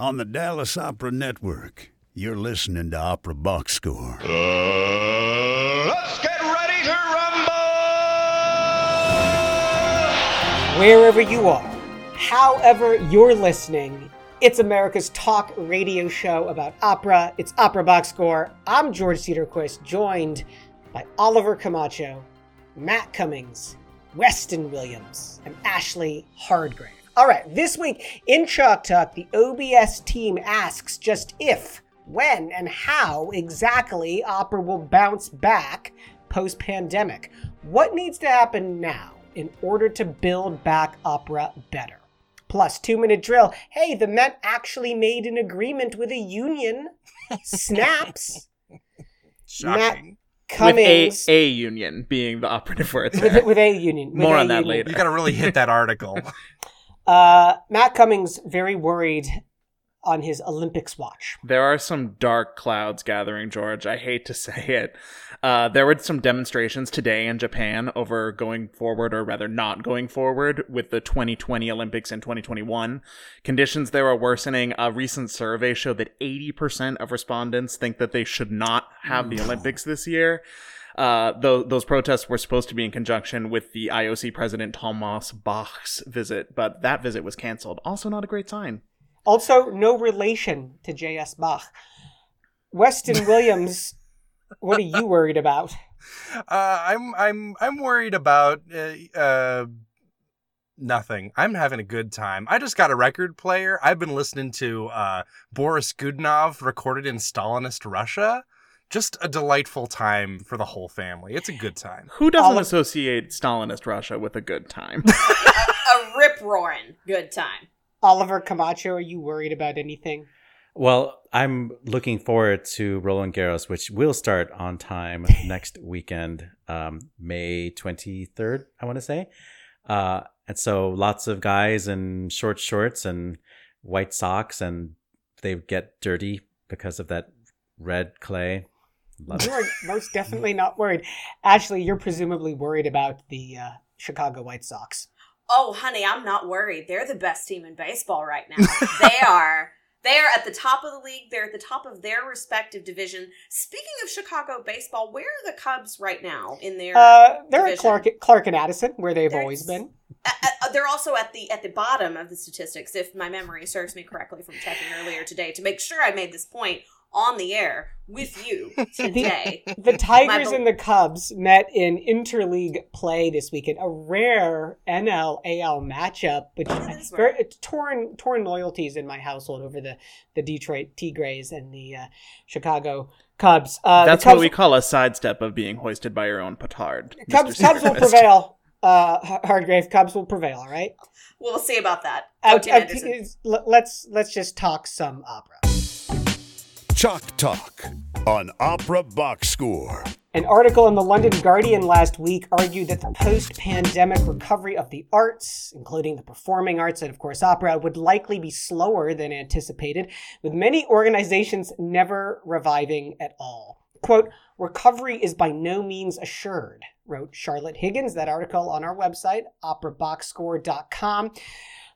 on the Dallas Opera Network. You're listening to Opera Box Score. Uh, let's get ready to rumble! Wherever you are, however you're listening, it's America's talk radio show about opera. It's Opera Box Score. I'm George Cedarquist, joined by Oliver Camacho, Matt Cummings, Weston Williams, and Ashley Hardgrave. All right, this week in Chalk Talk, the OBS team asks just if, when, and how exactly opera will bounce back post pandemic. What needs to happen now in order to build back opera better? Plus, two minute drill. Hey, the Met actually made an agreement with a union. Snaps. Shocking. Cummings. With a, a union being the operative word with, with a union. with More a on that union. later. You got to really hit that article. Uh, Matt Cummings very worried on his Olympics watch. There are some dark clouds gathering, George. I hate to say it. Uh, there were some demonstrations today in Japan over going forward, or rather not going forward, with the 2020 Olympics in 2021. Conditions there are worsening. A recent survey showed that 80% of respondents think that they should not have the Olympics this year. Uh, tho- those protests were supposed to be in conjunction with the IOC president Thomas Bach's visit, but that visit was canceled. Also, not a great sign. Also, no relation to J.S. Bach. Weston Williams, what are you worried about? Uh, I'm I'm I'm worried about uh, uh, nothing. I'm having a good time. I just got a record player. I've been listening to uh, Boris Godunov recorded in Stalinist Russia. Just a delightful time for the whole family. It's a good time. Who doesn't of- associate Stalinist Russia with a good time? a rip roaring good time. Oliver Camacho, are you worried about anything? Well, I'm looking forward to Roland Garros, which will start on time next weekend, um, May 23rd, I want to say. Uh, and so lots of guys in short shorts and white socks, and they get dirty because of that red clay. Love You it. are most definitely not worried. Ashley, you're presumably worried about the uh, Chicago White Sox. Oh, honey, I'm not worried. They're the best team in baseball right now. they are. They are at the top of the league. They're at the top of their respective division. Speaking of Chicago baseball, where are the Cubs right now in their? Uh, they're at? Clark, Clark and Addison, where they've They're- always been. Uh, uh, they're also at the at the bottom of the statistics, if my memory serves me correctly from checking earlier today. To make sure I made this point on the air with you today. The Tigers bel- and the Cubs met in interleague play this weekend, a rare NL AL matchup, which that is very it's torn torn loyalties in my household over the the Detroit Tigers and the uh, Chicago Cubs. Uh, That's Cubs, what we call a sidestep of being hoisted by your own petard. Cubs, Cubs will prevail. Uh, Hardgrave Cubs will prevail. All right. We'll see about that. Go Uh, uh, let's let's just talk some opera. Chalk Talk on Opera Box Score. An article in the London Guardian last week argued that the post pandemic recovery of the arts, including the performing arts and, of course, opera, would likely be slower than anticipated, with many organizations never reviving at all. Quote, recovery is by no means assured, wrote Charlotte Higgins, that article on our website, operaboxscore.com.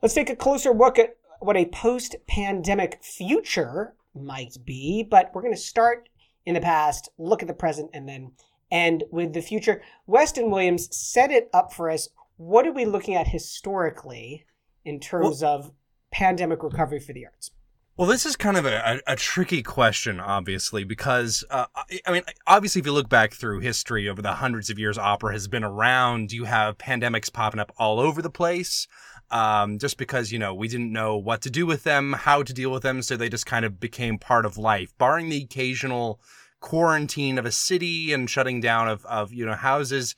Let's take a closer look at what a post pandemic future might be, but we're going to start in the past, look at the present, and then end with the future. Weston Williams set it up for us. What are we looking at historically in terms of pandemic recovery for the arts? Well, this is kind of a, a, a tricky question, obviously, because uh, I, I mean, obviously, if you look back through history over the hundreds of years opera has been around, you have pandemics popping up all over the place. Um, just because you know we didn't know what to do with them, how to deal with them, so they just kind of became part of life. Barring the occasional quarantine of a city and shutting down of of you know houses,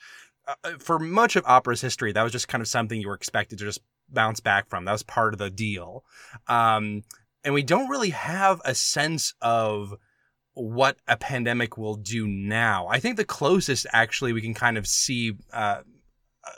uh, for much of opera's history, that was just kind of something you were expected to just bounce back from. That was part of the deal. Um, and we don't really have a sense of what a pandemic will do now. I think the closest actually we can kind of see uh,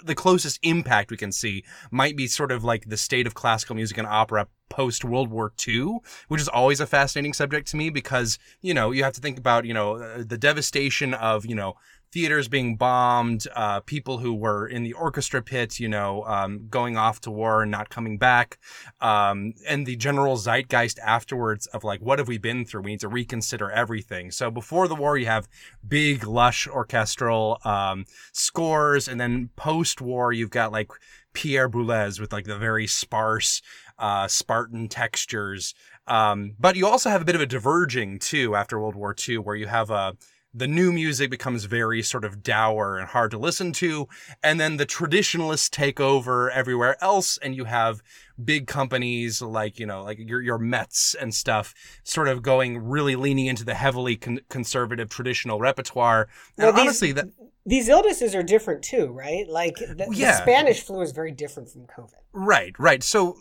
the closest impact we can see might be sort of like the state of classical music and opera post World War II, which is always a fascinating subject to me because, you know, you have to think about, you know, the devastation of, you know, theaters being bombed, uh, people who were in the orchestra pit, you know, um, going off to war and not coming back, um, and the general zeitgeist afterwards of like, what have we been through? We need to reconsider everything. So before the war, you have big, lush orchestral um, scores, and then post-war, you've got like Pierre Boulez with like the very sparse, uh, Spartan textures. Um, but you also have a bit of a diverging too after World War II, where you have a the new music becomes very sort of dour and hard to listen to. And then the traditionalists take over everywhere else. And you have big companies like, you know, like your, your Mets and stuff sort of going really leaning into the heavily con- conservative traditional repertoire. And Well, these- honestly, that, These illnesses are different too, right? Like the, the Spanish flu is very different from COVID. Right, right. So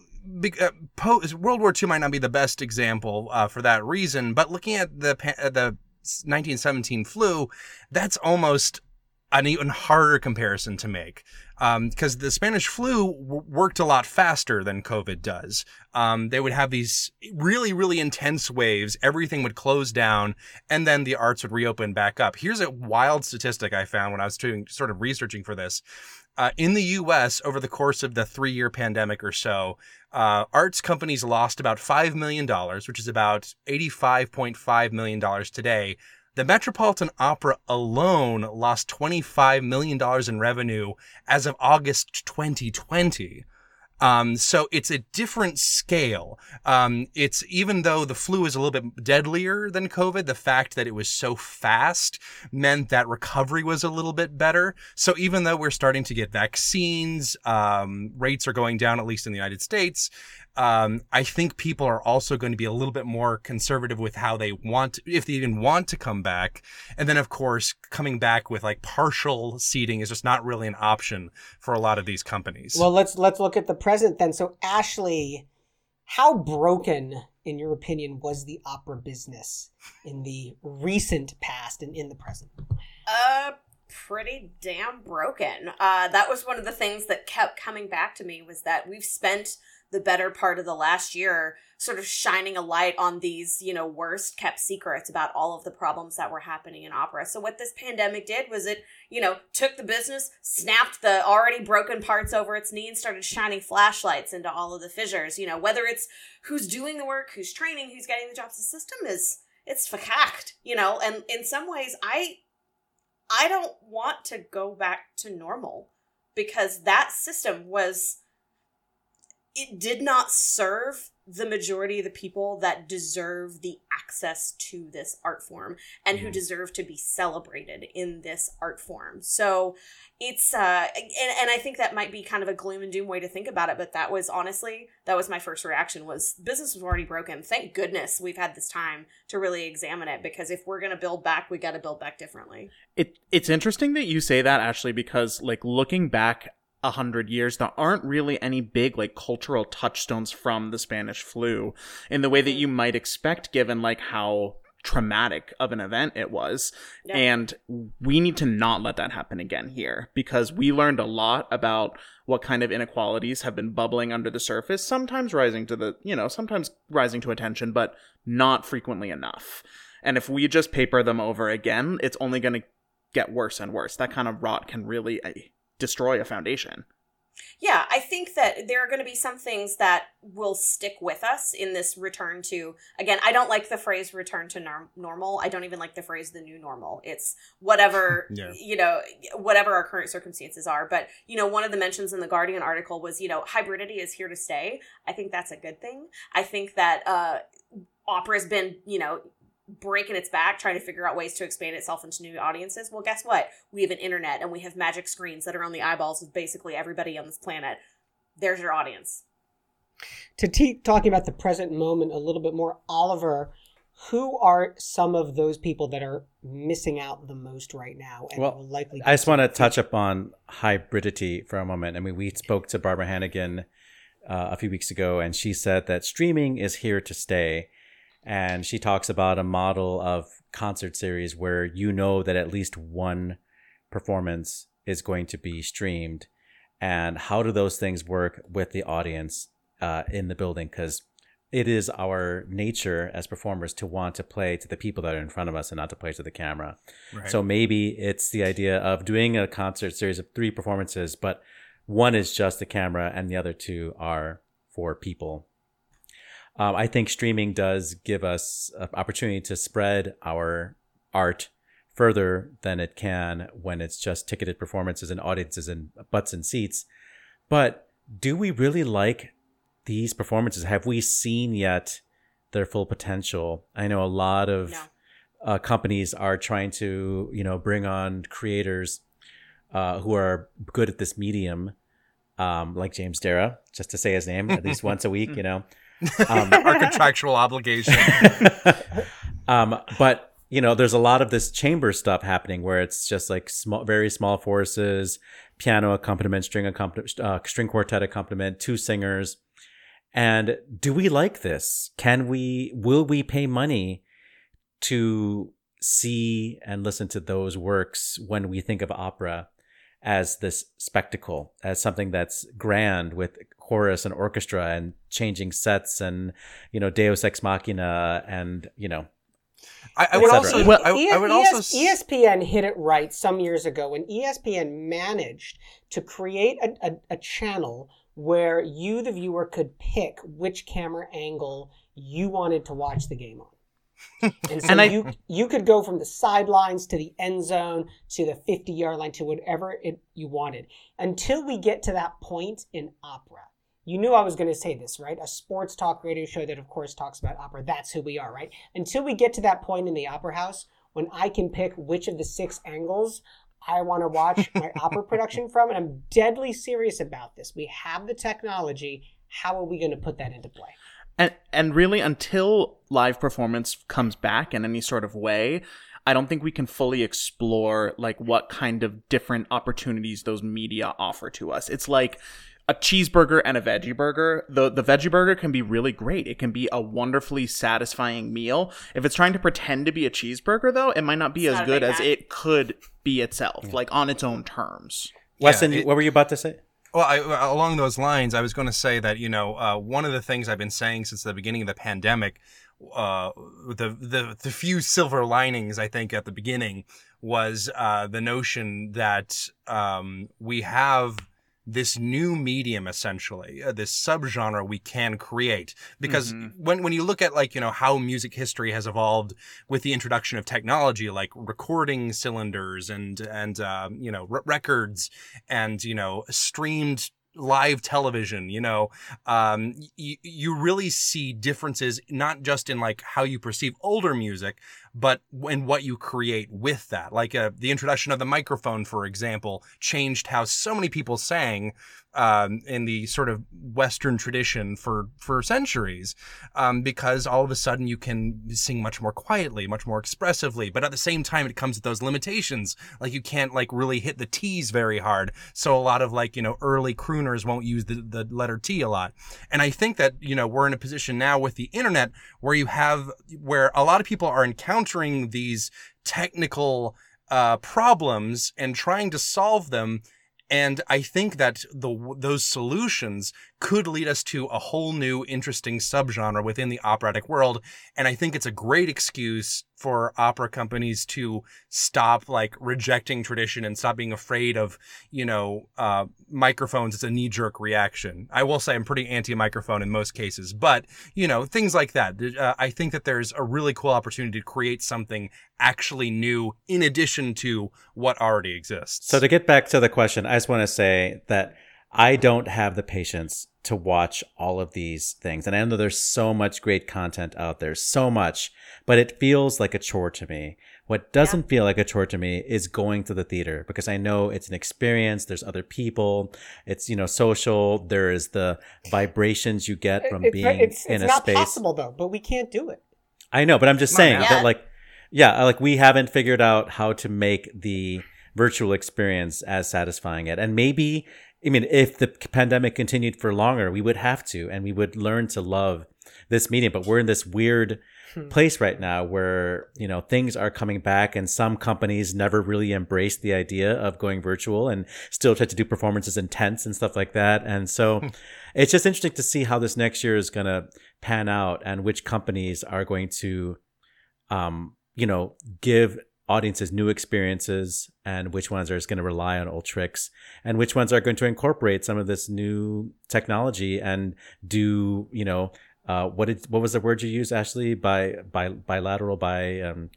uh, World War II might not be the best example uh, for that reason, but looking at the uh, the 1917 flu, that's almost an even harder comparison to make because the Spanish flu w- worked a lot faster than COVID does. Um, they would have these really, really intense waves. Everything would close down, and then the arts would reopen back up. Here's a wild statistic I found when I was doing sort of researching for this. Uh, in the U.S., over the course of the three-year pandemic or so, uh, arts companies lost about five million dollars, which is about eighty-five point five million dollars today. The Metropolitan Opera alone lost $25 million in revenue as of August 2020. Um, so it's a different scale. Um, it's even though the flu is a little bit deadlier than COVID, the fact that it was so fast meant that recovery was a little bit better. So even though we're starting to get vaccines, um, rates are going down, at least in the United States. Um, I think people are also going to be a little bit more conservative with how they want, if they even want to come back. And then, of course, coming back with like partial seating is just not really an option for a lot of these companies. Well, let's let's look at the present then. So, Ashley, how broken, in your opinion, was the opera business in the recent past and in the present? Uh, pretty damn broken. Uh, that was one of the things that kept coming back to me was that we've spent the better part of the last year sort of shining a light on these, you know, worst kept secrets about all of the problems that were happening in opera. So what this pandemic did was it, you know, took the business, snapped the already broken parts over its knee and started shining flashlights into all of the fissures, you know, whether it's who's doing the work, who's training, who's getting the jobs, the system is it's fakakt, you know, and in some ways I I don't want to go back to normal because that system was it did not serve the majority of the people that deserve the access to this art form and who deserve to be celebrated in this art form. So it's uh and, and I think that might be kind of a gloom and doom way to think about it, but that was honestly that was my first reaction was business was already broken. Thank goodness we've had this time to really examine it because if we're gonna build back, we gotta build back differently. It it's interesting that you say that actually because like looking back a hundred years, there aren't really any big like cultural touchstones from the Spanish flu in the way that you might expect, given like how traumatic of an event it was. Yeah. And we need to not let that happen again here because we learned a lot about what kind of inequalities have been bubbling under the surface, sometimes rising to the, you know, sometimes rising to attention, but not frequently enough. And if we just paper them over again, it's only going to get worse and worse. That kind of rot can really uh, destroy a foundation. Yeah, I think that there are going to be some things that will stick with us in this return to, again, I don't like the phrase return to norm- normal. I don't even like the phrase the new normal. It's whatever, Yeah. you know, whatever our current circumstances are. But, you know, one of the mentions in the Guardian article was, you know, hybridity is here to stay. I think that's a good thing. I think that uh, opera's been, you know, breaking its back trying to figure out ways to expand itself into new audiences well guess what we have an internet and we have magic screens that are on the eyeballs of basically everybody on this planet there's your audience To keep talking about the present moment a little bit more, Oliver, who are some of those people that are missing out the most right now? And Well, will likely I just want to touch upon hybridity for a moment. I mean, we spoke to Barbara Hannigan uh, a few weeks ago, and she said that streaming is here to stay. And she talks about a model of concert series where you know that at least one performance is going to be streamed. And how do those things work with the audience uh, in the building? Because it is our nature as performers to want to play to the people that are in front of us and not to play to the camera. Right. So maybe it's the idea of doing a concert series of three performances, but one is just the camera and the other two are for people. Um, I think streaming does give us an opportunity to spread our art further than it can when it's just ticketed performances and audiences and butts and seats. But do we really like these performances? Have we seen yet their full potential? I know a lot of No. uh, companies are trying to, you know, bring on creators uh, who are good at this medium, um, like James Darrah, just to say his name at least once a week, you know. Um, Our contractual obligation. um, but you know, there's a lot of this chamber stuff happening where it's just like small, very small forces, piano accompaniment, string accompaniment, uh, string quartet accompaniment, two singers. And do we like this? Can we? Will we pay money to see and listen to those works when we think of opera as this spectacle, as something that's grand with chorus and orchestra and changing sets and you know Deus ex machina and you know I, I would also. Well, I, I would ES- also. ESPN hit it right some years ago when ESPN managed to create a, a, a channel where you, the viewer, could pick which camera angle you wanted to watch the game on. And so And I- you you could go from the sidelines to the end zone to the 50 yard line to whatever it, you wanted until we get to that point in opera. You knew I was going to say this, right? A sports talk radio show that, of course, talks about opera. That's who we are, right? Until we get to that point in the opera house when I can pick which of the six angles I want to watch my opera production from. And I'm deadly serious about this. We have the technology. How are we going to put that into play? And and really until live performance comes back in any sort of way, I don't think we can fully explore like what kind of different opportunities those media offer to us. It's like a cheeseburger and a veggie burger. The the veggie burger can be really great. It can be a wonderfully satisfying meal. If it's trying to pretend to be a cheeseburger though, it might not be It's as not good as it could be itself, like on its own terms. Weston. it- what were you about to say? Well, I, along those lines, I was going to say that you know uh, one of the things I've been saying since the beginning of the pandemic, uh, the the the few silver linings I think at the beginning was uh, the notion that um, we have this new medium essentially uh, this subgenre we can create because Mhm. when when you look at like you know how music history has evolved with the introduction of technology like recording cylinders and and uh, you know r- records and you know streamed live television you know um y- you really see differences not just in like how you perceive older music but in what you create with that. Like uh, the introduction of the microphone for example changed how so many people sang um, in the sort of Western tradition for for centuries, um, because all of a sudden you can sing much more quietly, much more expressively. But at the same time, it comes with those limitations, like you can't like really hit the T's very hard. So a lot of like you know early crooners won't use the the letter T a lot. And I think that you know we're in a position now with the internet where you have where a lot of people are encountering these technical uh, problems and trying to solve them. And I think that the those solutions could lead us to a whole new interesting subgenre within the operatic world. And I think it's a great excuse for opera companies to stop like rejecting tradition and stop being afraid of, you know, uh, microphones. It's a knee jerk reaction. I will say I'm pretty anti microphone in most cases, but you know, things like that. Uh, I think that there's a really cool opportunity to create something actually new in addition to what already exists. So to get back to the question, I just want to say that I don't have the patience to watch all of these things. And I know there's so much great content out there, so much, but it feels like a chore to me. What doesn't feel like a chore to me is going to the theater because I know it's an experience. There's other people. It's, you know, social. There is the vibrations you get from it's, being it's, in it's a not space. possible though, but we can't do it. I know, but I'm just Come saying that like yeah, like we haven't figured out how to make the virtual experience as satisfying it. And maybe I mean if the pandemic continued for longer, we would have to and we would learn to love this meeting, but we're in this weird place right now where you know things are coming back and some companies never really embraced the idea of going virtual and still try to do performances in tents and stuff like that. And so it's just interesting to see how this next year is going to pan out and which companies are going to um you know give audiences new experiences and which ones are just going to rely on old tricks and which ones are going to incorporate some of this new technology and do you know uh, what did what was the word you used, Ashley? By by bilateral by um,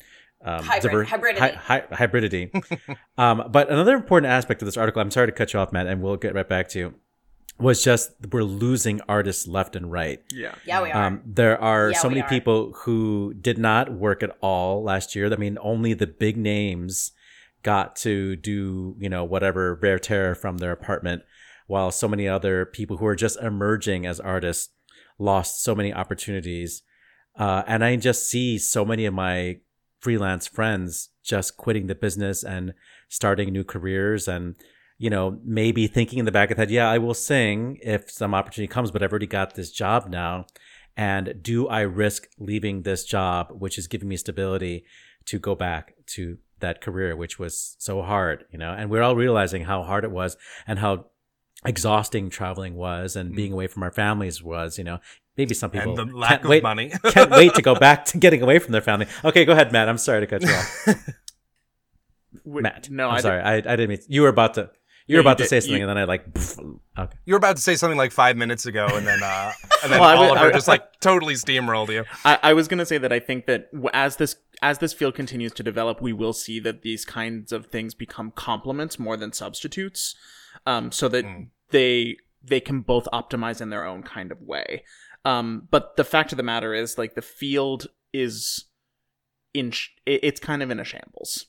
um, Hybrid- hybridity. hy- hy- hybridity. um, but another important aspect of this article, I'm sorry to cut you off, Matt, and we'll get right back to you, was just we're losing artists left and right. Yeah. Yeah, we are. Um, there are Yeah, so many are. people who did not work at all last year. I mean, only the big names got to do, you know, whatever rare terror from their apartment, while so many other people who are just emerging as artists lost so many opportunities. Uh, and I just see so many of my freelance friends just quitting the business and starting new careers and you know maybe thinking in the back of the head yeah i will sing if some opportunity comes but i've already got this job now. And do i risk leaving this job which is giving me stability to go back to that career which was so hard you know? And we're all realizing how hard it was and how exhausting traveling was and mm. being away from our families was you know? Maybe some people and the lack can't of wait money. can't wait to go back to getting away from their family. Okay go ahead matt. I'm sorry to cut you off. Matt No, i'm I sorry. I, I didn't mean you were about to you Yeah, were you about to say something and then i like okay you were about to say something like five minutes ago, and then uh, and then Well, I Oliver I- just like totally steamrolled you. I, I was gonna say that I think that as this as this field continues to develop, we will see that these kinds of things become complements more than substitutes, um, so that they they can both optimize in their own kind of way. Um, but the fact of the matter is, like the field is in sh- it's kind of in a shambles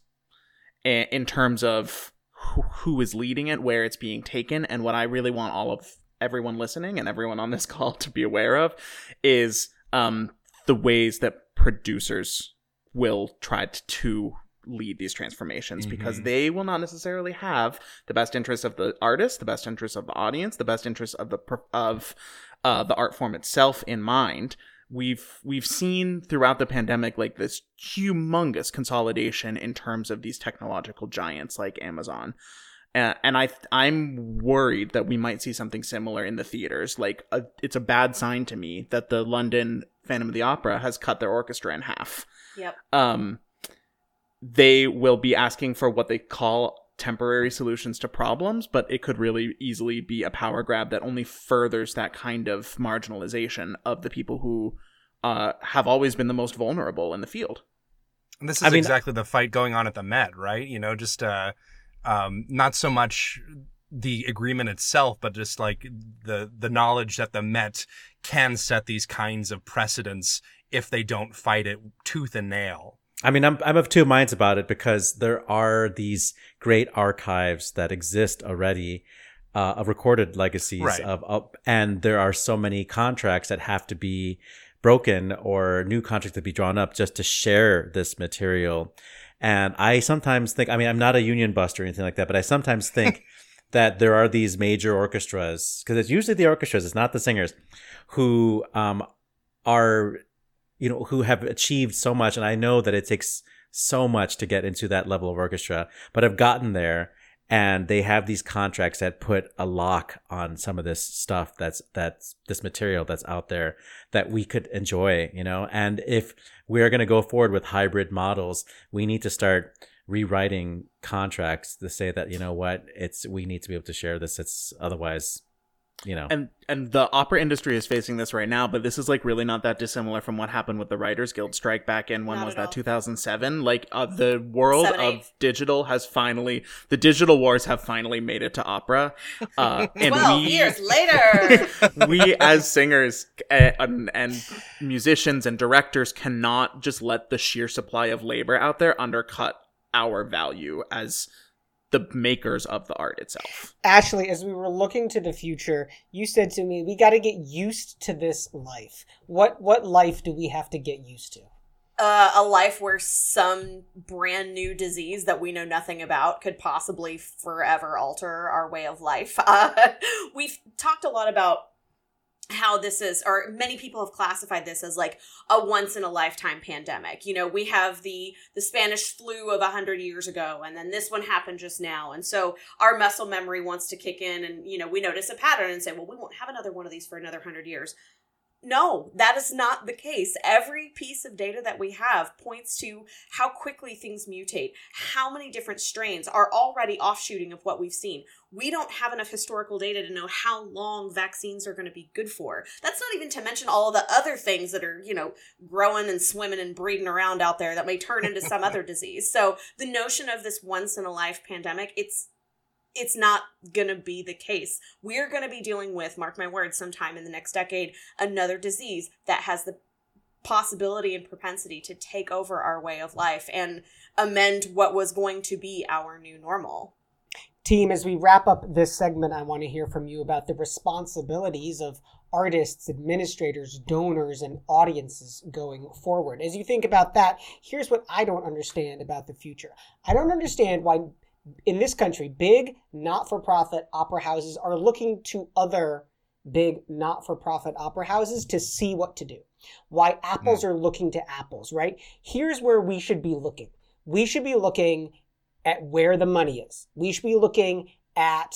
in terms of who, who is leading it, where it's being taken, and what I really want all of everyone listening and everyone on this call to be aware of is um, the ways that producers will try to, lead these transformations because they will not necessarily have the best interests of the artist, the best interests of the audience, the best interests of the of uh, the art form itself in mind. We've we've seen throughout the pandemic like this humongous consolidation in terms of these technological giants like Amazon. Uh, and I I'm worried that we might see something similar in the theaters. Like a, it's a bad sign to me that the London Phantom of the Opera has cut their orchestra in half. yep. Um, they will be asking for what they call temporary solutions to problems, but it could really easily be a power grab that only furthers that kind of marginalization of the people who uh, have always been the most vulnerable in the field. And this is I mean- exactly the fight going on at the Met, right? You know, just uh, um, not so much the agreement itself, but just like the the knowledge that the Met can set these kinds of precedents if they don't fight it tooth and nail. I mean, I'm I'm of two minds about it because there are these great archives that exist already uh, of recorded legacies Right. of, of, and there are so many contracts that have to be broken or new contracts to be drawn up just to share this material. And I sometimes think, I mean, I'm not a union buster or anything like that, but I sometimes think that there are these major orchestras because it's usually the orchestras, it's not the singers, who um, are you know who have achieved so much and i know that it takes so much to get into that level of orchestra but have gotten there and they have these contracts that put a lock on some of this stuff that's that's this material that's out there that we could enjoy you know? And if we're going to go forward with hybrid models we need to start rewriting contracts to say that you know what it's we need to be able to share this it's otherwise you know And and the opera industry is facing this right now, but this is like really not that dissimilar from what happened with the Writers Guild strike back in when Not was that 2007? Like uh, the world Seven, of digital has finally the digital wars have finally made it to opera. Uh, and Twelve we years later. we as singers uh, and, and musicians and directors cannot just let the sheer supply of labor out there undercut our value as the makers of the art itself. Ashley, as we were looking to the future, you said to me, "We got to get used to this life." What what life do we have to get used to? uh, a life where some brand new disease that we know nothing about could possibly forever alter our way of life. Uh, we've talked a lot about how this is or many people have classified this as like a once in a lifetime pandemic. You know we have the the spanish flu of a 100 years ago and then this one happened just now. And so our muscle memory wants to kick in and you know we notice a pattern and say well we won't have another one of these for another 100 years no, that is not the case. Every piece of data that we have points to how quickly things mutate, how many different strains are already offshooting of what we've seen. We don't have enough historical data to know how long vaccines are going to be good for. That's not even to mention all the other things that are, you know, growing and swimming and breeding around out there that may turn into some other disease. So the notion of this once in a life pandemic, it's it's not going to be the case. We're going to be dealing with, mark my words, sometime in the next decade, another disease that has the possibility and propensity to take over our way of life and amend what was going to be our new normal. Team, as we wrap up this segment, I want to hear from you about the responsibilities of artists, administrators, donors, and audiences going forward. As you think about that, here's what I don't understand about the future. I don't understand why in this country, big not for profit opera houses are looking to other big not for profit opera houses to see what to do. Why apples mm. are looking to apples, right? Here's where we should be looking. We should be looking at where the money is. We should be looking at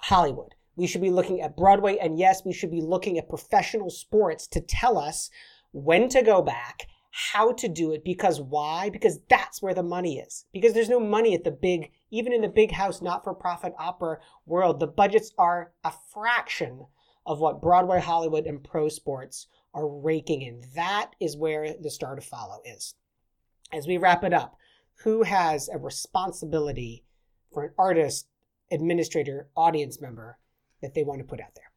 Hollywood. We should be looking at Broadway. And yes, we should be looking at professional sports to tell us when to go back how to do it because why? Because that's where the money is. Because there's no money at the big, even in the big house, not for profit opera world. The budgets are a fraction of what Broadway, Hollywood, and pro sports are raking in. That is where the star to follow is. As we wrap it up, who has a responsibility for an artist, administrator, audience member that they want to put out there?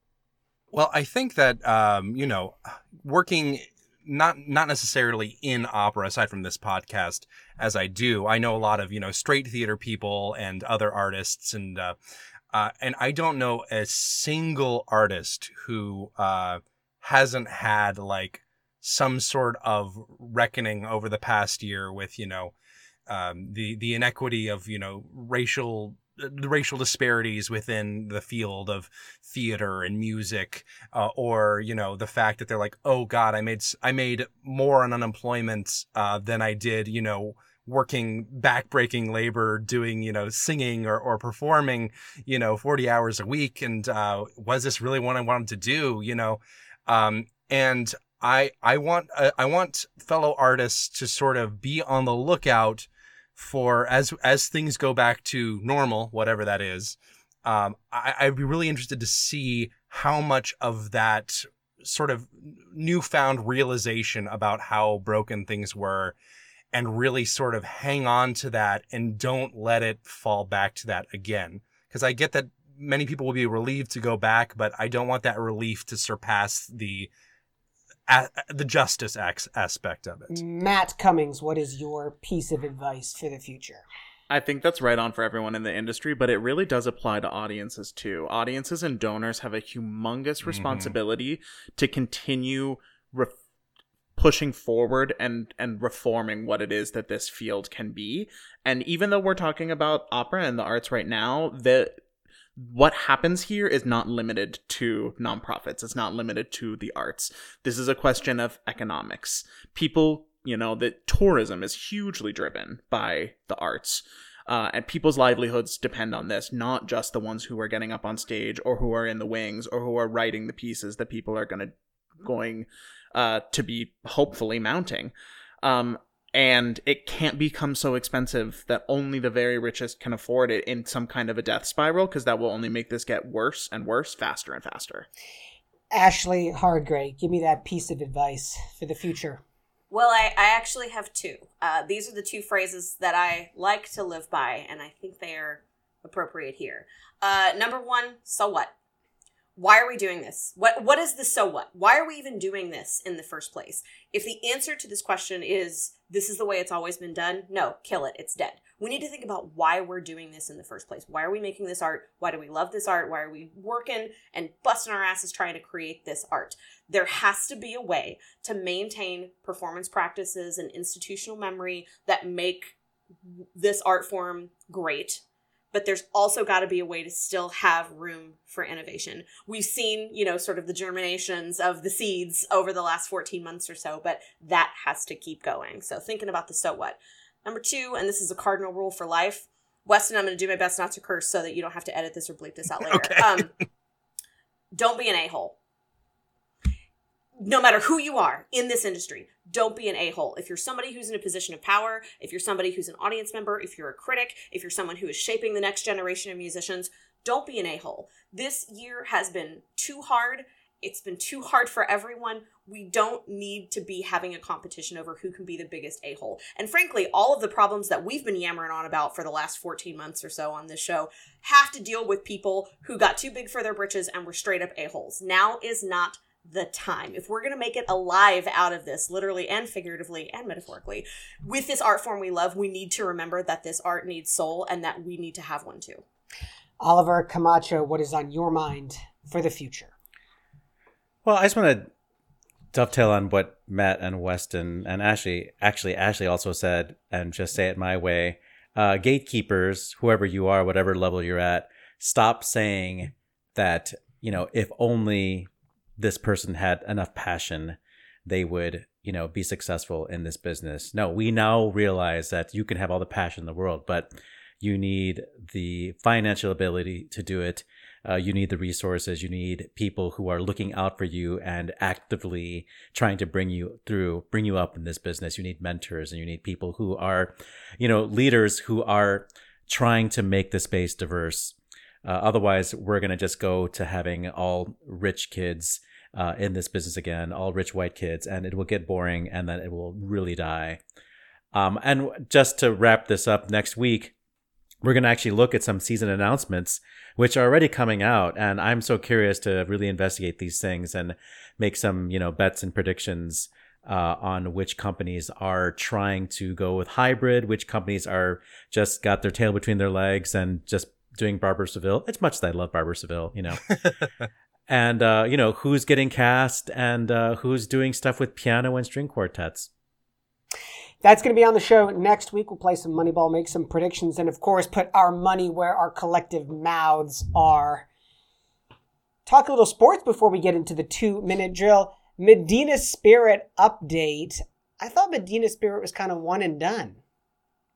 Well, I think that um, you know, working not not necessarily in opera aside from this podcast as I do. I know a lot of you know straight theater people and other artists and uh, uh, and I don't know a single artist who uh, hasn't had like some sort of reckoning over the past year with you know um, the the inequity of you know racial the racial disparities within the field of theater and music, uh, or you know the fact that they're like, oh God, I made I made more on unemployment uh, than I did, you know, working backbreaking labor, doing you know singing or or performing, you know, forty hours a week, and uh, was this really what I wanted to do, you know, um, and I I want uh, I want fellow artists to sort of be on the lookout for as as things go back to normal, whatever that is. Um, I, I'd be really interested to see how much of that sort of newfound realization about how broken things were and really sort of hang on to that and don't let it fall back to that again. Because I get that many people will be relieved to go back, but I don't want that relief to surpass the a- the justice aspect of it. Matt Cummings, what is your piece of advice for the future? I think that's right on for everyone in the industry, but it really does apply to audiences too. Audiences and donors have a humongous mm-hmm. responsibility mm-hmm. to continue re- pushing forward and and reforming what it is that this field can be. And even though we're talking about opera and the arts right now, that what happens here is not limited to nonprofits. It's not limited to the arts. This is a question of economics. People, you know, that tourism is hugely driven by the arts. Uh, and people's livelihoods depend on this, not just the ones who are getting up on stage or who are in the wings or who are writing the pieces that people are going to going uh, to be hopefully mounting. Um, and it can't become so expensive that only the very richest can afford it in some kind of a death spiral because that will only make this get worse and worse faster and faster ashley hardgrave give me that piece of advice for the future well i, I actually have two uh, these are the two phrases that i like to live by and i think they are appropriate here uh, number one so what why are we doing this? What what is the so what? Why are we even doing this in the first place? If the answer to this question is this is the way it's always been done, no, kill it. It's dead. We need to think about why we're doing this in the first place. Why are we making this art? Why do we love this art? Why are we working and busting our asses trying to create this art? There has to be a way to maintain performance practices and institutional memory that make this art form great but there's also got to be a way to still have room for innovation. We've seen, you know, sort of the germinations of the seeds over the last 14 months or so, but that has to keep going. So thinking about the so what. Number two, and this is a cardinal rule for life. Weston, I'm going to do my best not to curse so that you don't have to edit this or bleep this out later. Okay. Um, don't be an a hole. No matter who you are in this industry, don't be an a hole. If you're somebody who's in a position of power, if you're somebody who's an audience member, if you're a critic, if you're someone who is shaping the next generation of musicians, don't be an a hole. This year has been too hard. It's been too hard for everyone. We don't need to be having a competition over who can be the biggest a hole. And frankly, all of the problems that we've been yammering on about for the last 14 months or so on this show have to deal with people who got too big for their britches and were straight up a holes. Now is not the time. If we're going to make it alive out of this, literally and figuratively and metaphorically, with this art form we love, we need to remember that this art needs soul and that we need to have one too. Oliver Camacho, what is on your mind for the future? Well, I just want to dovetail on what Matt and Weston and Ashley actually Ashley also said, and just say it my way. Uh, gatekeepers, whoever you are, whatever level you're at, stop saying that you know if only this person had enough passion, they would you know be successful in this business. No, we now realize that you can have all the passion in the world, but you need the financial ability to do it. Uh, you need the resources. You need people who are looking out for you and actively trying to bring you through, bring you up in this business. You need mentors and you need people who are, you know, leaders who are trying to make the space diverse. Uh, otherwise, we're going to just go to having all rich kids uh, in this business again, all rich white kids, and it will get boring and then it will really die. Um, and just to wrap this up next week, we're going to actually look at some season announcements which are already coming out and i'm so curious to really investigate these things and make some you know bets and predictions uh, on which companies are trying to go with hybrid which companies are just got their tail between their legs and just doing barber seville it's much as i love barber seville you know and uh, you know who's getting cast and uh, who's doing stuff with piano and string quartets That's going to be on the show next week. We'll play some Moneyball, make some predictions, and of course, put our money where our collective mouths are. Talk a little sports before we get into the two minute drill. Medina Spirit update. I thought Medina Spirit was kind of one and done.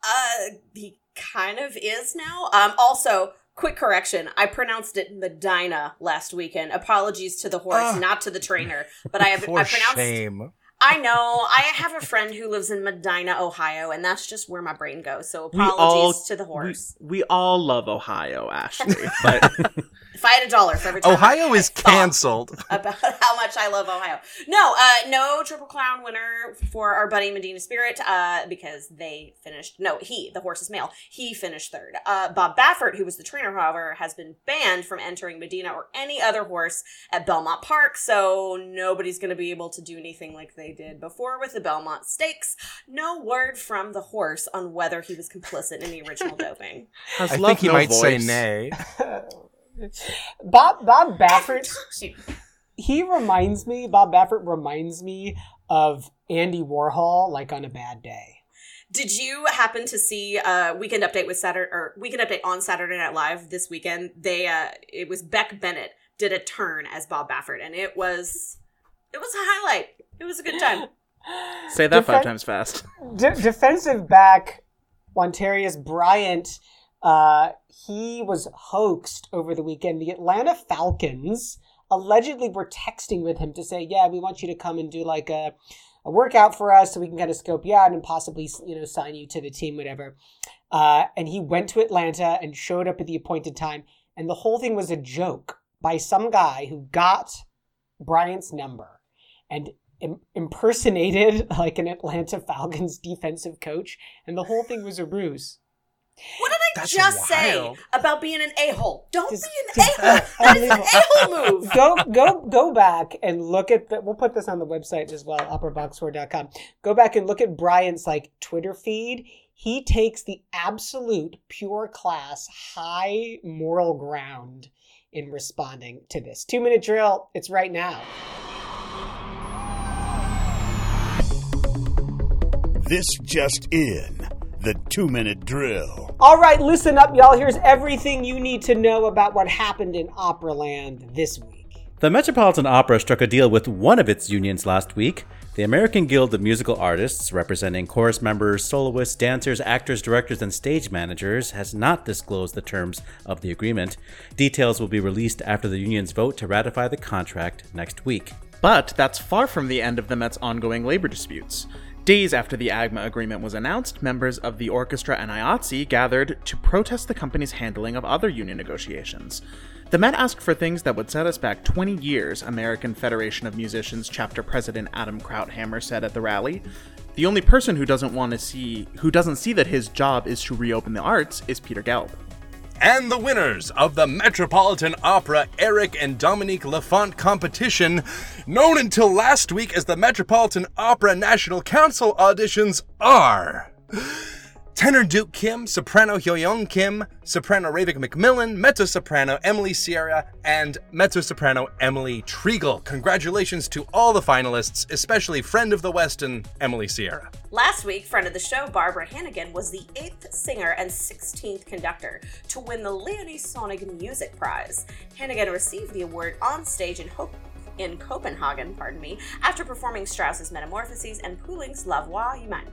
Uh, he kind of is now. Um, also, quick correction: I pronounced it Medina last weekend. Apologies to the horse, Ah. not to the trainer. But I have For I pronounced. shame. I know. I have a friend who lives in Medina, Ohio, and that's just where my brain goes. So We apologies all to the horse. We, we all love Ohio, Ashley, but if I had a dollar for every time Ohio I is thought canceled. about how much I love Ohio. No, uh, no triple crown winner for our buddy Medina Spirit, uh, because they finished. No, he, the horse is male. He finished third. Uh, Bob Baffert, who was the trainer, however, has been banned from entering Medina or any other horse at Belmont Park. So nobody's going to be able to do anything like they did before with the Belmont Stakes. No word from the horse on whether he was complicit in the original doping. has I think he no might say nay. Bob Bob Baffert, he reminds me. Bob Baffert reminds me of Andy Warhol, like on a bad day. Did you happen to see uh Weekend Update with Saturday or Weekend Update on Saturday Night Live this weekend? They uh it was Beck Bennett did a turn as Bob Baffert and it was it was a highlight. It was a good time. Say that five times fast. De- defensive back Montarius Bryant, uh, he was hoaxed over the weekend. The Atlanta Falcons allegedly were texting with him to say, "Yeah, we want you to come and do like a, a workout for us, so we can kind of scope you out and possibly, you know, sign you to the team, whatever." Uh, and he went to Atlanta and showed up at the appointed time, and the whole thing was a joke by some guy who got Bryant's number and im- impersonated like an Atlanta Falcons defensive coach, and the whole thing was a ruse. What did I That's just say about being an a-hole? Don't Just- be an a-hole. That is an a-hole move. Go go go back and look at the. We'll put this on the website as well, operaboxscore.com. Go back and look at Bryant's like Twitter feed. He takes the absolute pure class, high moral ground in responding to this two minute drill. It's right now. This just in. The two minute drill. All right, listen up, y'all. Here's everything you need to know about what happened in Operaland this week. The Metropolitan Opera struck a deal with one of its unions last week. The American Guild of Musical Artists, representing chorus members, soloists, dancers, actors, directors, and stage managers, has not disclosed the terms of the agreement. Details will be released after the union's vote to ratify the contract next week. But that's far from the end of the Met's ongoing labor disputes. Days after the AGMA agreement was announced, members of the orchestra and IATSE gathered to protest the company's handling of other union negotiations. The Met asked for things that would set us back 20 years, American Federation of Musicians chapter president Adam Krauthammer said at the rally. The only person who doesn't want to see who doesn't see that his job is to reopen the arts is Peter Gelb. And the winners of the Metropolitan Opera Eric and Dominique Laffont competition, known until last week as the Metropolitan Opera National Council auditions, are. Tenor Duke Kim, soprano Hyoyoung Kim, soprano Raven McMillon, mezzo soprano Emily Sierra, and mezzo soprano Emily Treigle. Congratulations to all the finalists, especially friend of the Weston, Emily Sierra. Last week, friend of the show, Barbara Hannigan, was the eighth singer and 16th conductor to win the Leonie Sonning Music Prize. Hannigan received the award on stage in Hope in Copenhagen, pardon me, after performing Strauss's Metamorphoses and Poulenc's La Voix Humaine.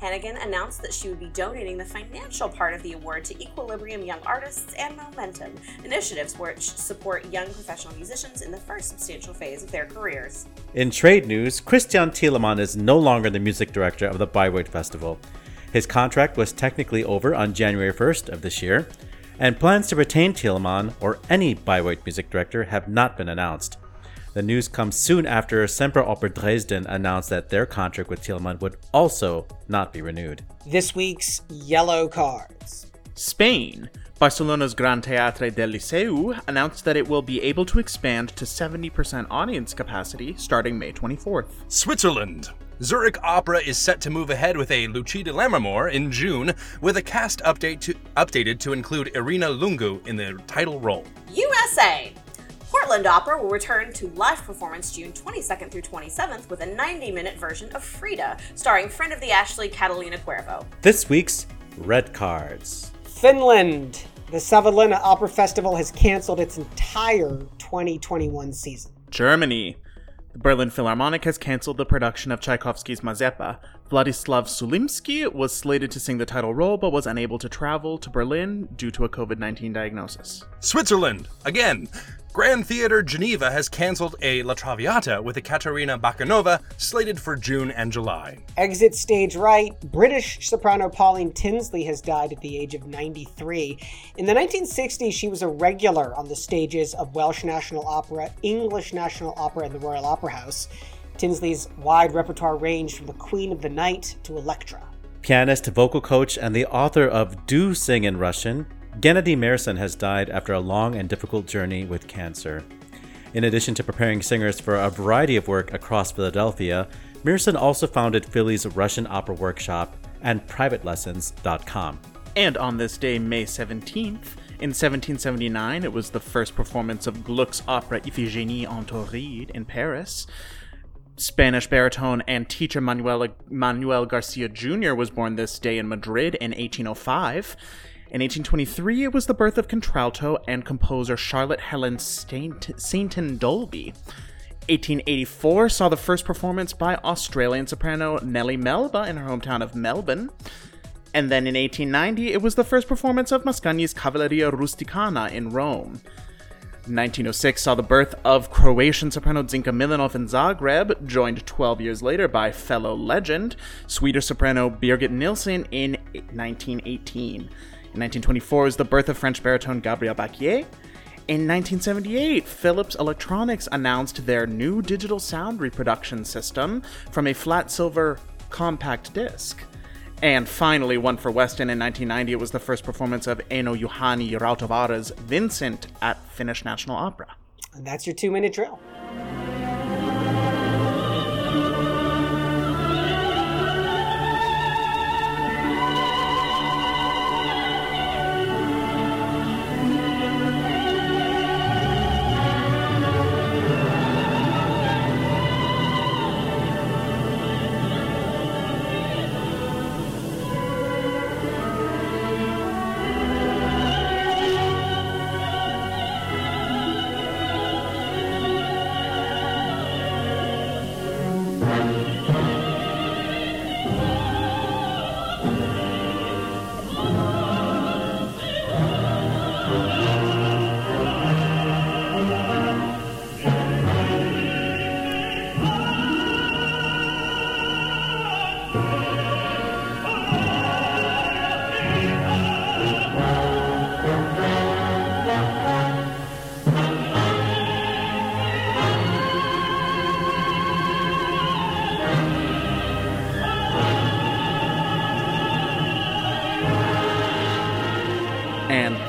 Hannigan announced that she would be donating the financial part of the award to Equilibrium Young Artists and Momentum, initiatives which support young professional musicians in the first substantial phase of their careers. In trade news, Christian Thielemann is no longer the music director of the Bayreuth Festival. His contract was technically over on January 1st of this year, and plans to retain Thielemann or any Bayreuth music director have not been announced. The news comes soon after Semper Opera Dresden announced that their contract with Thielemann would also not be renewed. This week's yellow cards. Spain. Barcelona's Gran Teatre del Liceu announced that it will be able to expand to 70% audience capacity starting May 24th. Switzerland. Zurich Opera is set to move ahead with a Lucia di Lammermoor in June, with a cast update to, updated to include Irina Lungu in the title role. USA. Portland Opera will return to live performance June 22nd through 27th with a 90 minute version of Frida, starring friend of the Ashley Catalina Cuervo. This week's red cards. Finland. The Savonlinna Opera Festival has canceled its entire 2021 season. Germany. The Berlin Philharmonic has canceled the production of Tchaikovsky's Mazeppa. Vladislav Sulimsky was slated to sing the title role but was unable to travel to Berlin due to a COVID 19 diagnosis. Switzerland. Again. Grand Theatre Geneva has cancelled a La Traviata with Ekaterina Bakanova slated for June and July. Exit stage right. British soprano Pauline Tinsley has died at the age of 93. In the 1960s, she was a regular on the stages of Welsh National Opera, English National Opera, and the Royal Opera House. Tinsley's wide repertoire ranged from the Queen of the Night to Elektra. Pianist, vocal coach, and the author of Do Sing in Russian, Gennady Meirson has died after a long and difficult journey with cancer. In addition to preparing singers for a variety of work across Philadelphia, Meirson also founded Philly's Russian Opera Workshop and PrivateLessons.com. And on this day, May 17th, in 1779, it was the first performance of Gluck's opera Iphigenie en Tauride in Paris. Spanish baritone and teacher Manuel, Manuel Garcia Jr. was born this day in Madrid in 1805. In 1823, it was the birth of contralto and composer Charlotte Helen Sainton Dolby. 1884 saw the first performance by Australian soprano Nellie Melba in her hometown of Melbourne. And then in 1890, it was the first performance of Mascagni's Cavalleria Rusticana in Rome. 1906 saw the birth of Croatian soprano Zinka Milanov in Zagreb, joined 12 years later by fellow legend, Swedish soprano Birgit Nilsson in 1918. In 1924 was the birth of French baritone Gabriel Bacquier. In 1978, Philips Electronics announced their new digital sound reproduction system from a flat silver compact disc. And finally, one for Weston in 1990, it was the first performance of Eino Juhani Rautavaara's Vincent at Finnish National Opera. And that's your two minute drill.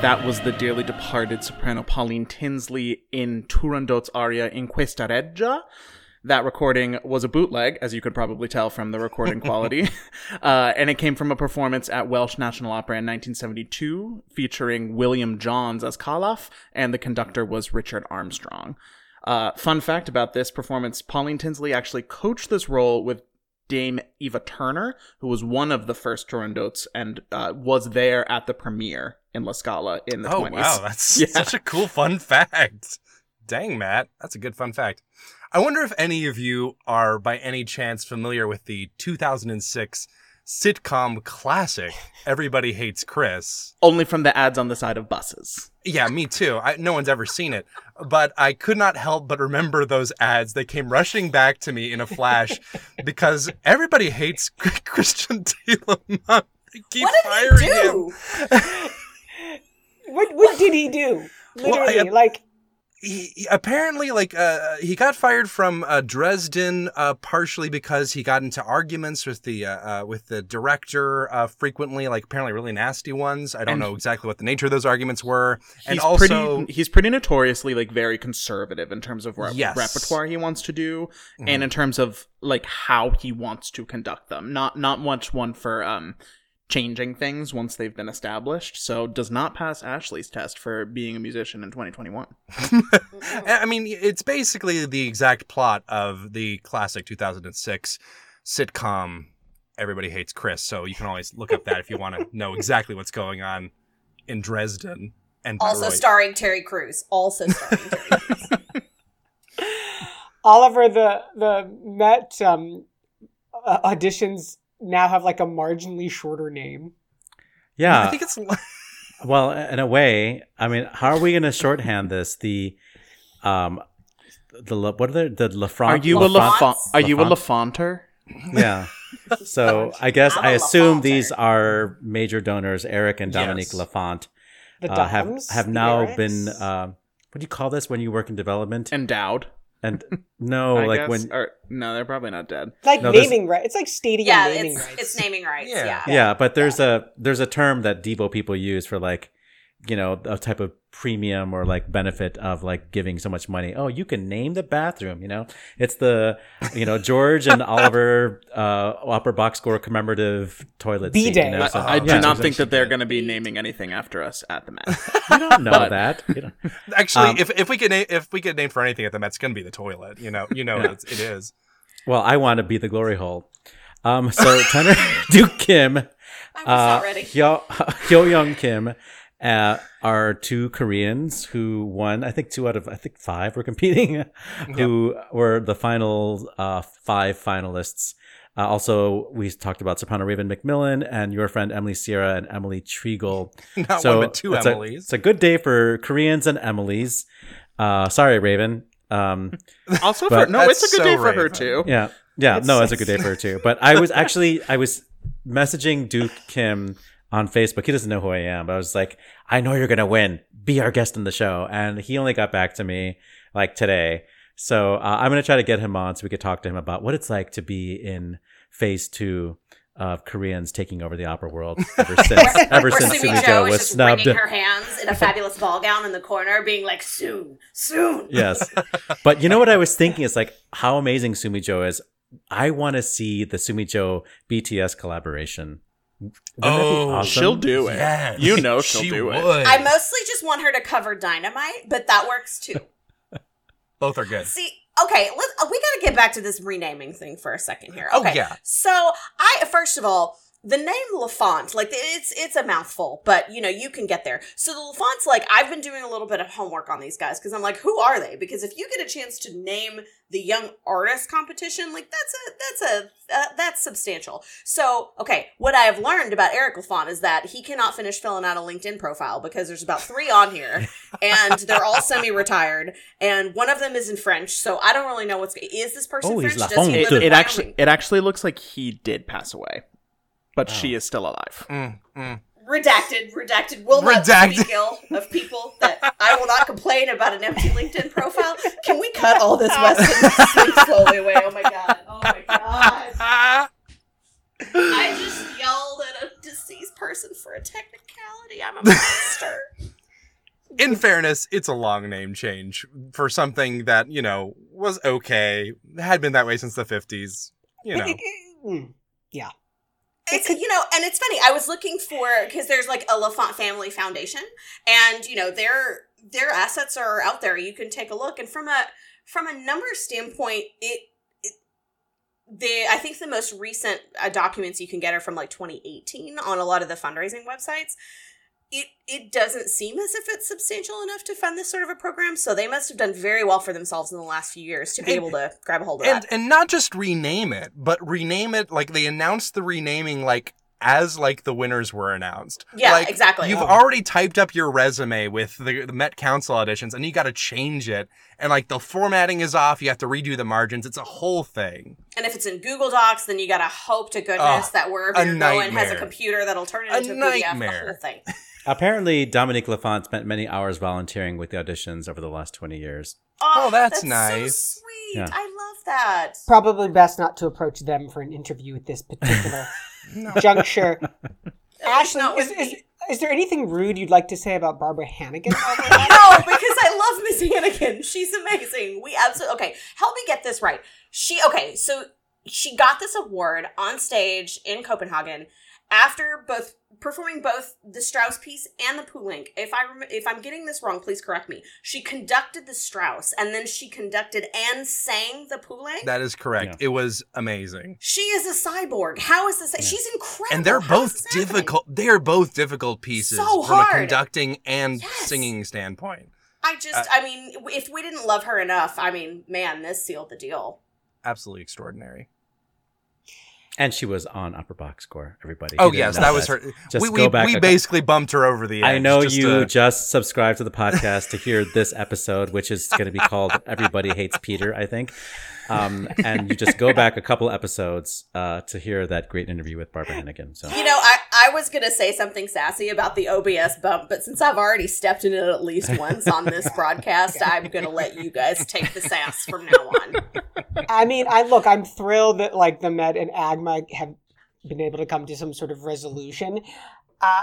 That was the dearly departed soprano Pauline Tinsley in Turandot's aria In Questa Reggia. That recording was a bootleg, as you could probably tell from the recording quality, uh, and it came from a performance at Welsh National Opera in 1972, featuring William Johns as Calaf, and the conductor was Richard Armstrong. Uh, fun fact about this performance Pauline Tinsley actually coached this role with Dame Eva Turner, who was one of the first Turandots and uh, was there at the premiere in La Scala in the Oh 20s. wow, that's Yeah. such a cool fun fact. Dang, Matt, that's a good fun fact. I wonder if any of you are by any chance familiar with the 2006 sitcom classic Everybody Hates Chris. Only from the ads on the side of buses. Yeah, me too. I, no one's ever seen it, but I could not help but remember those ads. They came rushing back to me in a flash because everybody hates Christian Thielemann. They keep What did firing he him. Do? What what did he do? Well, I- Literally, like he, he- apparently like uh he got fired from uh Dresden uh partially because he got into arguments with the uh, uh with the director uh frequently like apparently really nasty ones I don't And know exactly what the nature of those arguments were and He's also pretty he's pretty notoriously like very conservative in terms of rep- Yes. repertoire he wants to do Mhm. and in terms of like how he wants to conduct them. Not not much one for um changing things once they've been established. So does not pass Ashley's test for being a musician in 2021. I mean it's basically the exact plot of the classic 2006 sitcom Everybody Hates Chris so you can always look up that if you want to know exactly what's going on in Dresden and Also Bayreuth. starring Terry Crews. Also starring Terry Crews. Oliver, the the Met um, uh, auditions now have like a marginally shorter name. Yeah. I think it's Well, in a way, I mean, how are we going to shorthand this? The, um, the La- what are the the Lafront? Are you a Laffont? Laffont? Are you a Laffont? Lafonter? Yeah. So I guess I'm a I assume Lafonter. these are major donors, Eric and Dominique Yes. Laffont, The uh, have have now Erics. been. Uh, what do you call this when you work in development? Endowed. And no, I like guess. when or no, they're probably not dead. like No, naming right. It's like stadium yeah, naming it's, rights. it's naming rights. Yeah. Yeah. yeah but there's a there's a term that devo people use for like you know a type of premium or like benefit of like giving so much money oh you can name the bathroom you know it's the you know george and oliver uh Opera Box Score commemorative toilet seat, B-Day. you know, I, so- I do yeah. not think that they're going to be naming anything after us at the Met. you don't know But- that you know. Actually, Um, if if we could na- if we could name for anything at the Mets, it's gonna be the toilet. You know, you know Yeah. it's, it is. well i want to be the glory hole um so tenor duke kim I was uh, not ready. Hyo, Hyo Young Kim uh, are two Koreans who won. I think two out of I think five were competing, who were the final uh, five finalists. Uh, also, we talked about soprano Raven McMillon and your friend Emily Sierra and Emily Treigle. Not so one but two it's a- Emily's. it's a good day for Koreans and Emily's. Uh, sorry, Raven. Um, Also, But for, no, it's a good so day for her too. yeah, yeah. It's no, it's a good day for her too. But I was actually I was messaging Duke Kim on Facebook. He doesn't know who I am, but I was like, I know you're gonna win. Be our guest in the show. And he only got back to me like today. So uh, I'm gonna try to get him on so we could talk to him about what it's like to be in phase two of Koreans taking over the opera world ever since ever since Sumi Jo was just snubbed. her hands in a fabulous ball gown in the corner, being like, "Soon, soon." yes. But you know what I was thinking? It's like how amazing Sumi Jo is. I want to see the Sumi Jo BTS collaboration. Wouldn't Oh, awesome? She'll do it. Yes, You know she'll she do it. I mostly just want her to cover Dynamite, but that works too. Both are good. See, okay, let uh, we got to get back to this renaming thing for a second here. Oh, Okay, yeah. So I first of all. The name Laffont, like it's it's a mouthful, but you know you can get there. So the Laffont's like I've been doing a little bit of homework on these guys because I'm like, who are they? Because if you get a chance to name the young artist competition, like that's a that's a uh, that's substantial. So okay, what I have learned about Eric Laffont is that he cannot finish filling out a LinkedIn profile because there's about three on here, and they're all semi-retired, and one of them is in French. So I don't really know what's is this person Oh, he's French? Laffont. Does he It, in it actually it actually looks like he did pass away, but Oh. she is still alive. Mm, mm. redacted, redacted. Will not Redacted. speak ill of people that I will not complain about an empty LinkedIn profile. Can we cut all this Weston sleep slowly away? Oh my god! Oh my god! I just yelled at a deceased person for a technicality. I'm a monster. In fairness, it's a long name change for something that, you know, was okay, had been that way since the 50s. You know. Mm. It's you know, and it's funny. I was looking for because there's like a Laffont Family Foundation, and you know their their assets are out there. You can take a look, and from a from a number standpoint, it, it the I think the most recent uh, documents you can get are from like 2018 on a lot of the fundraising websites. It it doesn't seem as if it's substantial enough to fund this sort of a program, so they must have done very well for themselves in the last few years to be And- able to grab a hold of and that. and not just rename it, but rename it like they announced the renaming like as like the winners were announced. Yeah, like, exactly. You've Oh. already typed up your resume with the, the Met Council auditions, and you got to change it, and like the formatting is off. You have to redo the margins. It's a whole thing. And if it's in Google Docs, then you gotta hope to goodness Ugh, that wherever you're going has a computer that'll turn it A into a, PDF. The nightmare. whole thing. Apparently, Dominique Laffont spent many hours volunteering with the auditions over the last 20 years. Oh, oh that's so nice. sweet. Yeah. I love that. Probably best not to approach them for an interview at this particular juncture. Ashley, is, is, is there anything rude you'd like to say about Barbara Hannigan? no, because I love Miss Hannigan. She's amazing. We absolutely okay. Help me get this right. She okay, so she got this award on stage in Copenhagen after both performing both the Strauss piece and the Poulenc. If I rem- if I'm getting this wrong, please correct me. She conducted the Strauss and then she conducted and sang the Poulenc. That is correct. Yeah. It was amazing. she is a cyborg. How is this? She's incredible. and they're How is both difficult. They're both difficult pieces So from a hard. conducting and Yes. singing standpoint. I just, Uh, I mean, if we didn't love her enough, I mean, man, this sealed the deal. Absolutely extraordinary. And she was on Opera Box Score, everybody. Oh yes, didn't that was her. Just we go back we a cou- basically bumped her over the edge. I know just you to- just subscribed to the podcast to hear this episode, which is going to be called "Everybody Hates Peter," I think. Um, and you just go back a couple episodes uh, to hear that great interview with Barbara Hannigan. So You know, I, I was going to say something sassy about the OBS bump, but since I've already stepped in it at least once on this broadcast, I'm going to let you guys take the sass from now on. I mean, I look, I'm thrilled that like the Met and AGMA have been able to come to some sort of resolution. Uh,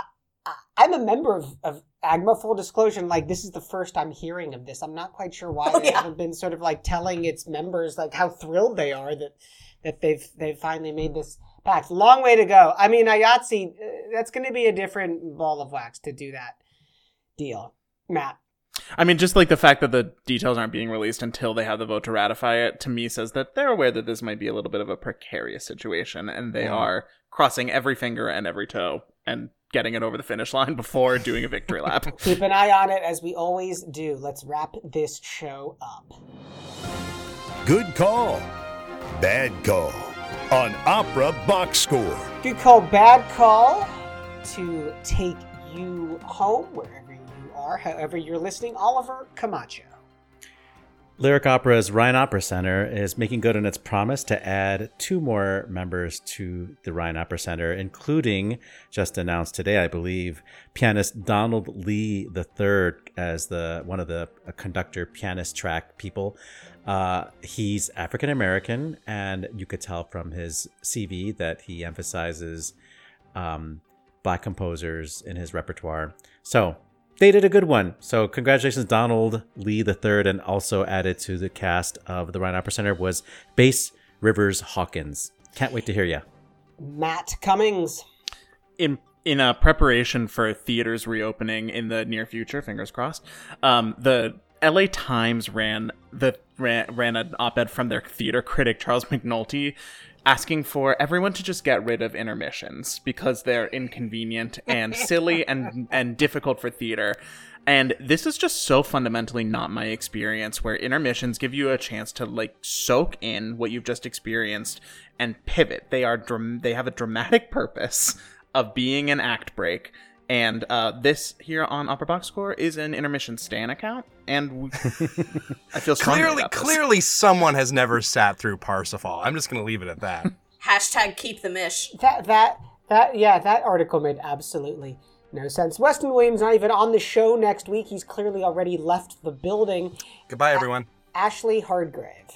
I'm a member of, of AGMA, full disclosure. and, Like, this is the first I'm hearing of this. I'm not quite sure why Oh, they yeah. haven't been sort of like telling its members like how thrilled they are that that they've they've finally made this pact. Long way to go. I mean, IATSE, uh, that's going to be a different ball of wax to do that deal. Matt. I mean, just like the fact that the details aren't being released until they have the vote to ratify it, to me says that they're aware that this might be a little bit of a precarious situation, and they Yeah. are crossing every finger and every toe and getting it over the finish line before doing a victory lap. Keep an eye on it as we always do. Let's wrap this show up. Good call. Bad call. On Opera Box Score. Good call, bad call to take you home wherever you are, however you're listening. Oliver Camacho. Lyric Opera's Ryan Opera Center is making good on its promise to add two more members to the Ryan Opera Center, including just announced today, I believe, pianist Donald Lee III as the one of the conductor pianist track people. Uh, he's African American, and you could tell from his CV that he emphasizes um, black composers in his repertoire. So they did a good one. So congratulations, Donald Lee III, and also added to the cast of the Ryan Opera Center was bass Rivers Hawkins. Can't wait to hear you. Matt Cummings. in in uh, preparation for theaters reopening in the near future, fingers crossed, um, the LA Times ran the ran, ran an op-ed from their theater critic Charles McNulty asking for everyone to just get rid of intermissions because they're inconvenient and silly and and difficult for theater. And this is just so fundamentally not my experience where intermissions give you a chance to like soak in what you've just experienced and pivot. They are dram- they have a dramatic purpose of being an act break. And uh, this here on Opera Box Score is an intermission Stan account, and we- I feel strongly Clearly, about this. clearly, someone has never sat through Parsifal. I'm just going to leave it at that. Hashtag keep the mish. That that that yeah, that article made absolutely no sense. Weston Williams not even on the show next week. He's clearly already left the building. Goodbye, everyone. Ashley Hardgrave.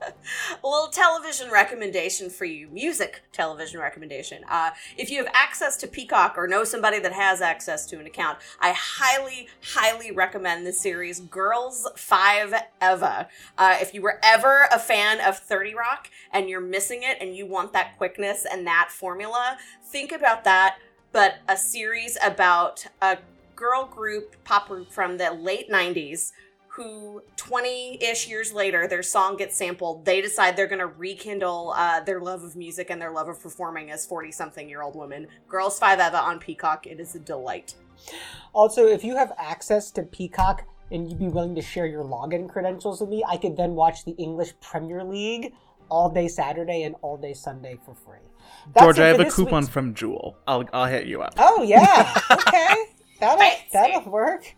a little television recommendation for you music television recommendation. Uh, if you have access to peacock or know somebody that has access to an account i highly highly recommend the series girls 5 eva uh, if you were ever a fan of 30 rock and you're missing it and you want that quickness and that formula think about that but a series about a girl group pop group from the late 90s who 20-ish years later their song gets sampled they decide they're going to rekindle uh, their love of music and their love of performing as 40 something year old women girls 5 eva on peacock it is a delight Also, if you have access to Peacock and you'd be willing to share your login credentials with me, I could then watch the English Premier League all day Saturday and all day Sunday for free. That's George, I have a coupon week's- from Jewel. I'll I'll hit you up. Oh yeah. Okay. That'll that'll work.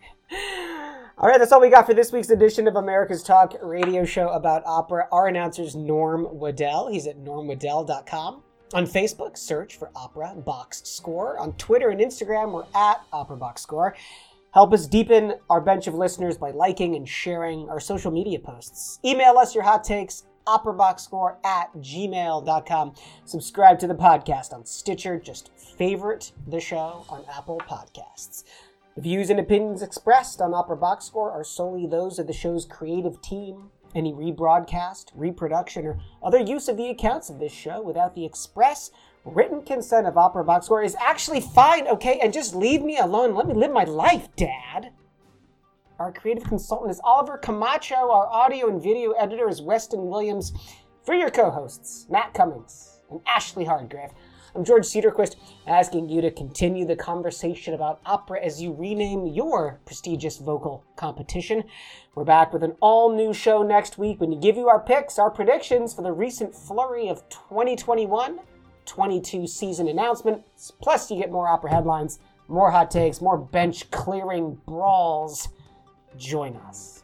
All right, that's all we got for this week's edition of America's Talk radio show about opera. Our announcer's Norm Waddell. He's at normwaddell.com. On Facebook, search for Opera Box Score. On Twitter and Instagram, we're at Opera Box Score. Help us deepen our bench of listeners by liking and sharing our social media posts. Email us your hot takes, operaboxscore at gmail.com. Subscribe to the podcast on Stitcher. Just favorite the show on Apple Podcasts. The views and opinions expressed on Opera Box Score are solely those of the show's creative team. Any rebroadcast, reproduction, or other use of the accounts of this show without the express written consent of Opera Box Score is actually fine, okay? And just leave me alone. Let me live my life, Dad. Our creative consultant is Oliver Camacho. Our audio and video editor is Weston Williams. For your co hosts, Matt Cummings and Ashley Hardgrave, I'm George Cederquist, asking you to continue the conversation about opera as you rename your prestigious vocal competition. We're back with an all new show next week when we give you our picks, our predictions for the recent flurry of 2021 22 season announcements. Plus, you get more opera headlines, more hot takes, more bench clearing brawls. Join us.